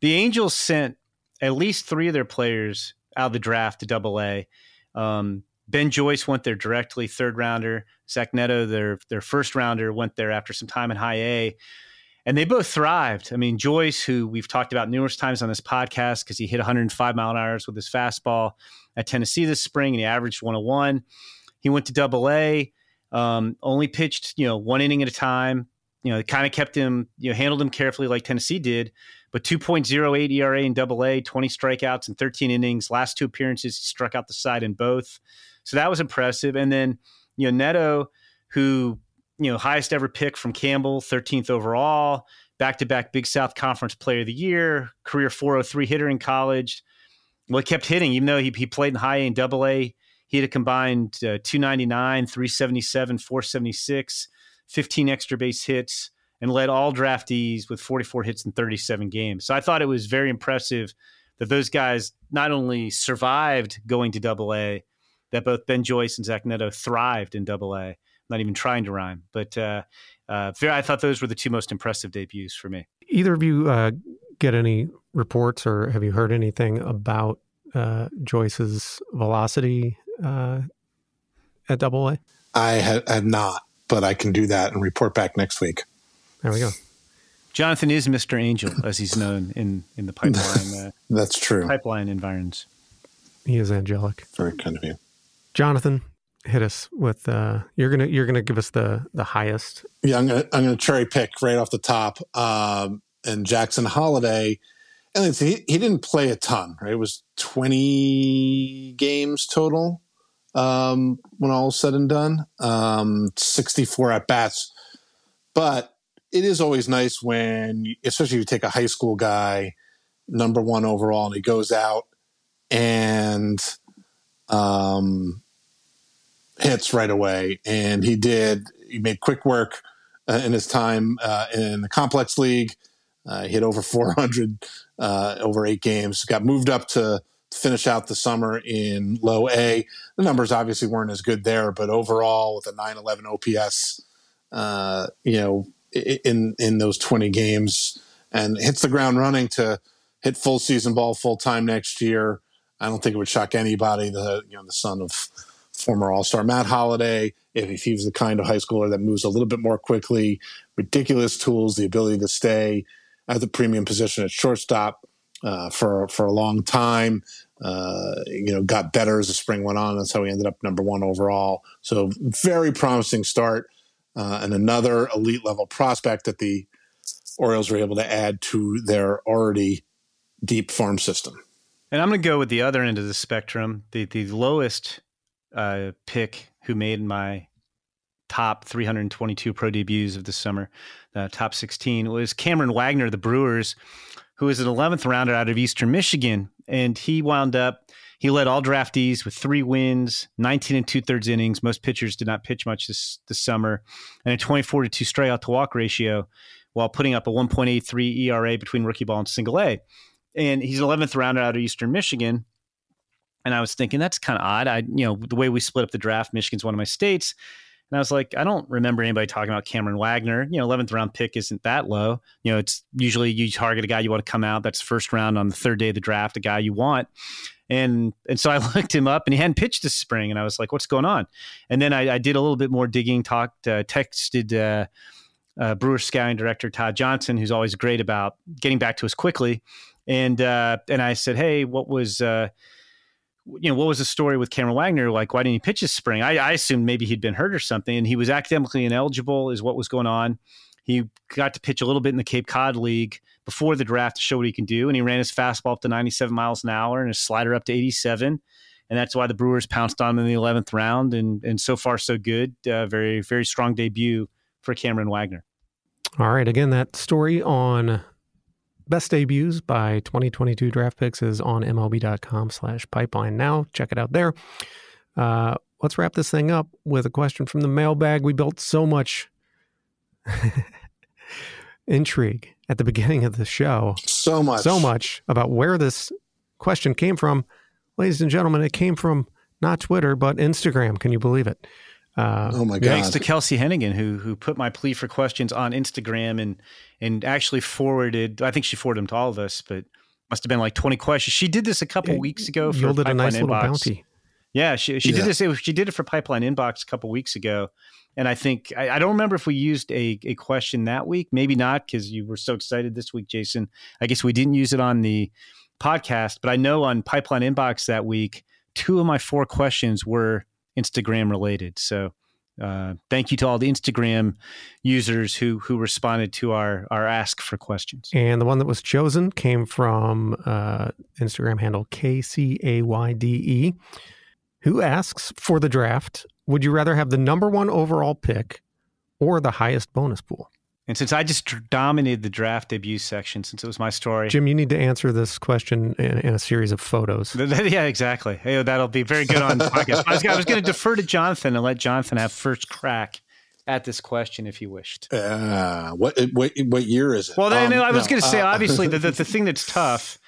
the Angels sent at least three of their players out of the draft to Double A. Um, ben Joyce went there directly, third rounder. Zach Neto, their their first rounder, went there after some time in High A and they both thrived. I mean, Joyce, who we've talked about numerous times on this podcast because he hit 105 mile an hour with his fastball at Tennessee this spring and he averaged 101. He went to double A, um, only pitched, you know, one inning at a time. You know, kind of kept him, you know, handled him carefully like Tennessee did. But 2.08 ERA in double A, 20 strikeouts and 13 innings. Last two appearances, he struck out the side in both. So that was impressive. And then, you know, Neto, who you know, highest ever pick from Campbell, 13th overall, back to back Big South Conference Player of the Year, career 403 hitter in college. Well, he kept hitting, even though he, he played in high A and double A. He had a combined uh, 299, 377, 476, 15 extra base hits, and led all draftees with 44 hits in 37 games. So I thought it was very impressive that those guys not only survived going to double A, that both Ben Joyce and Zach Neto thrived in double A not even trying to rhyme. But uh, uh, I thought those were the two most impressive debuts for me. Either of you uh, get any reports or have you heard anything about uh, Joyce's velocity uh, at Double A? I have not, but I can do that and report back next week. There we go. Jonathan is Mr. Angel, as he's known in in the pipeline. Uh, That's true. Pipeline environs. He is angelic. Very kind of you, Jonathan hit us with uh you're gonna you're gonna give us the the highest. Yeah i'm gonna i'm gonna cherry pick right off the top um and jackson Holliday and he, he didn't play a ton right? It was 20 games total um when all said and done. Um 64 at bats. But it is always nice when especially if you take a high school guy number one overall and he goes out and um hits right away, and he did. He made quick work uh, in his time uh, in the complex league. Uh, hit over 400 uh, over eight games. Got moved up to finish out the summer in low A. The numbers obviously weren't as good there, but overall with a 911 OPS, uh, you know, in in those 20 games, and hits the ground running to hit full season ball full time next year. I don't think it would shock anybody. The you know the son of former All Star Matt Holliday, if he was the kind of high schooler that moves a little bit more quickly, ridiculous tools, the ability to stay at the premium position at shortstop uh, for for a long time. Uh, you know, got better as the spring went on. That's how he ended up number one overall. So very promising start, uh, and another elite level prospect that the Orioles were able to add to their already deep farm system. And I'm going to go with the other end of the spectrum, the the lowest uh, pick who made my top 322 pro debuts of the summer, uh, top 16, was Cameron Wagner, the Brewers, who was an 11th rounder out of Eastern Michigan. And he wound up, he led all draftees with three wins, 19 and two thirds innings. Most pitchers did not pitch much this, this summer, and a 24 to 2 strikeout to walk ratio while putting up a 1.83 ERA between rookie ball and single A. And he's an 11th rounder out of Eastern Michigan. And I was thinking that's kind of odd. I, you know, the way we split up the draft, Michigan's one of my states. And I was like, I don't remember anybody talking about Cameron Wagner. You know, 11th round pick isn't that low. You know, it's usually you target a guy you want to come out. That's first round on the third day of the draft, a guy you want. And and so I looked him up and he hadn't pitched this spring. And I was like, what's going on? And then I, I did a little bit more digging, talked, uh, texted uh, uh, Brewer scouting director Tod Johnson, who's always great about getting back to us quickly. And uh, and I said, hey, what was uh, you know, what was the story with Cameron Wagner? Like, why didn't he pitch this spring? I, I assumed maybe he'd been hurt or something, and he was academically ineligible, is what was going on. He got to pitch a little bit in the Cape Cod League before the draft to show what he can do, and he ran his fastball up to 97 miles an hour and his slider up to 87. and that's why the Brewers pounced on him in the eleventh round. And and so far so good. Uh, very very strong debut for Cameron Wagner. All right, again, that story on best debuts by 2022 draft picks is on mlb.com slash pipeline now. Check it out there. Uh, let's wrap this thing up with a question from the mailbag. We built so much intrigue at the beginning of the show. So much. So much about where this question came from. Ladies and gentlemen, it came from not Twitter, but Instagram. Can you believe it? Uh, oh my god! Thanks to Kelsey Hennigan who who put my plea for questions on Instagram and and actually forwarded. I think she forwarded them to all of us, but must have been like twenty questions. She did this a couple it weeks ago. For yielded Pipeline a nice Inbox. little bounty. Yeah, she she yeah. did this. It, she did it for Pipeline Inbox a couple weeks ago, and I think I, I don't remember if we used a a question that week. Maybe not because you were so excited this week, Jason. I guess we didn't use it on the podcast, but I know on Pipeline Inbox that week, two of my four questions were Instagram related. So uh, thank you to all the Instagram users who who responded to our our ask for questions. And the one that was chosen came from uh, Instagram handle KCAYDE, who asks for the draft. Would you rather have the number one overall pick or the highest bonus pool? And since I just dominated the draft debut section, since it was my story, Jim, you need to answer this question in, in a series of photos. yeah, exactly. Hey, that'll be very good on the podcast. I was, was going to defer to Jonathan and let Jonathan have first crack at this question if he wished. Uh, what what what year is it? Well, um, I was no, going to say, uh, obviously, the, the the thing that's tough.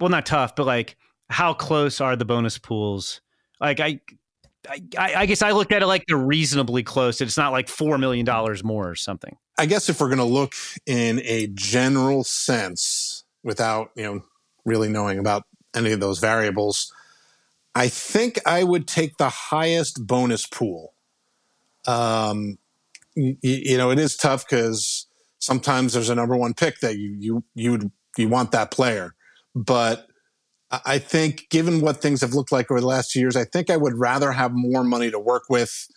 Well, not tough, but like, how close are the bonus pools? Like, I I, I, guess I looked at it like they're reasonably close. It's not like four million dollars more or something. I guess if we're going to look in a general sense, without you know really knowing about any of those variables, I think I would take the highest bonus pool. Um, you, you know, it is tough because sometimes there's a number one pick that you you you would you want that player, but I think, given what things have looked like over the last few years, I think I would rather have more money to work with.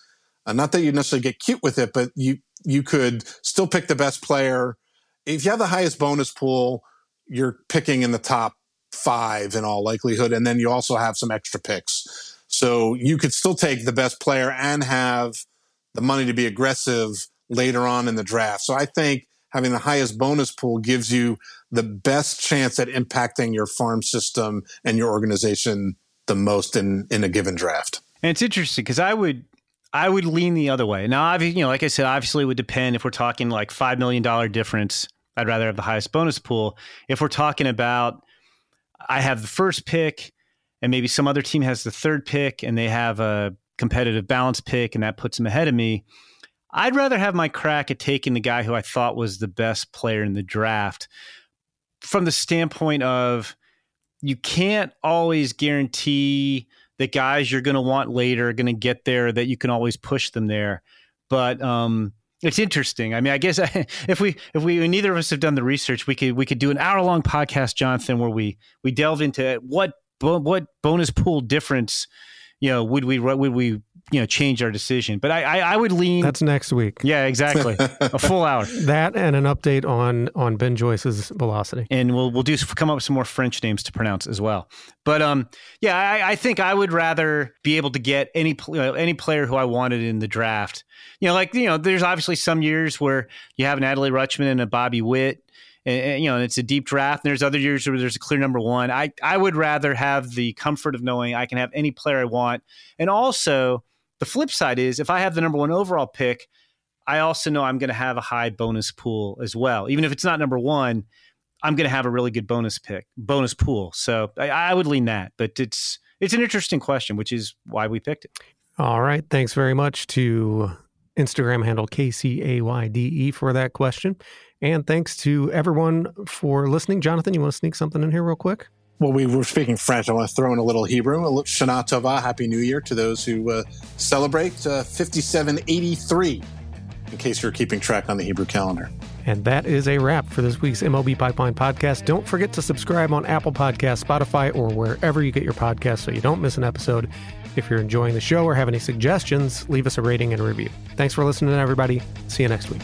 Uh, not that you necessarily get cute with it, but you you could still pick the best player. If you have the highest bonus pool, you're picking in the top five in all likelihood, and then you also have some extra picks. So you could still take the best player and have the money to be aggressive later on in the draft. So I think having the highest bonus pool gives you the best chance at impacting your farm system and your organization the most in in a given draft. And it's interesting because I would I would lean the other way. Now, you know, like I said, obviously it would depend if we're talking like five million dollar difference. I'd rather have the highest bonus pool. If we're talking about I have the first pick and maybe some other team has the third pick and they have a competitive balance pick and that puts them ahead of me. I'd rather have my crack at taking the guy who I thought was the best player in the draft from the standpoint of you can't always guarantee that guys you're going to want later are going to get there, that you can always push them there. But um, it's interesting. I mean, I guess if we if we neither of us have done the research, we could we could do an hour long podcast, Jonathan, where we we delve into what what bonus pool difference you know would we would we you know change our decision. But I, I, I would lean. That's next week. Yeah, exactly. a full hour. That and an update on on Ben Joyce's velocity. And we'll we'll do come up with some more French names to pronounce as well. But um, yeah, I, I think I would rather be able to get any uh, any player who I wanted in the draft. You know, like you know, there's obviously some years where you have an Adley Rutschman and a Bobby Witt. And, and, you know, it's a deep draft. And there's other years where there's a clear number one. I I would rather have the comfort of knowing I can have any player I want, and also the flip side is if I have the number one overall pick, I also know I'm going to have a high bonus pool as well. Even if it's not number one, I'm going to have a really good bonus pick, bonus pool. So I, I would lean that, but it's it's an interesting question, which is why we picked it. All right, thanks very much to Instagram handle KCAYDE for that question. And thanks to everyone for listening. Jonathan, you want to sneak something in here real quick? Well, we were speaking French. I want to throw in a little Hebrew. Shana Tova, Happy New Year to those who uh, celebrate uh, 5783, in case you're keeping track on the Hebrew calendar. And that is a wrap for this week's MLB Pipeline podcast. Don't forget to subscribe on Apple Podcasts, Spotify, or wherever you get your podcasts so you don't miss an episode. If you're enjoying the show or have any suggestions, leave us a rating and a review. Thanks for listening, everybody. See you next week.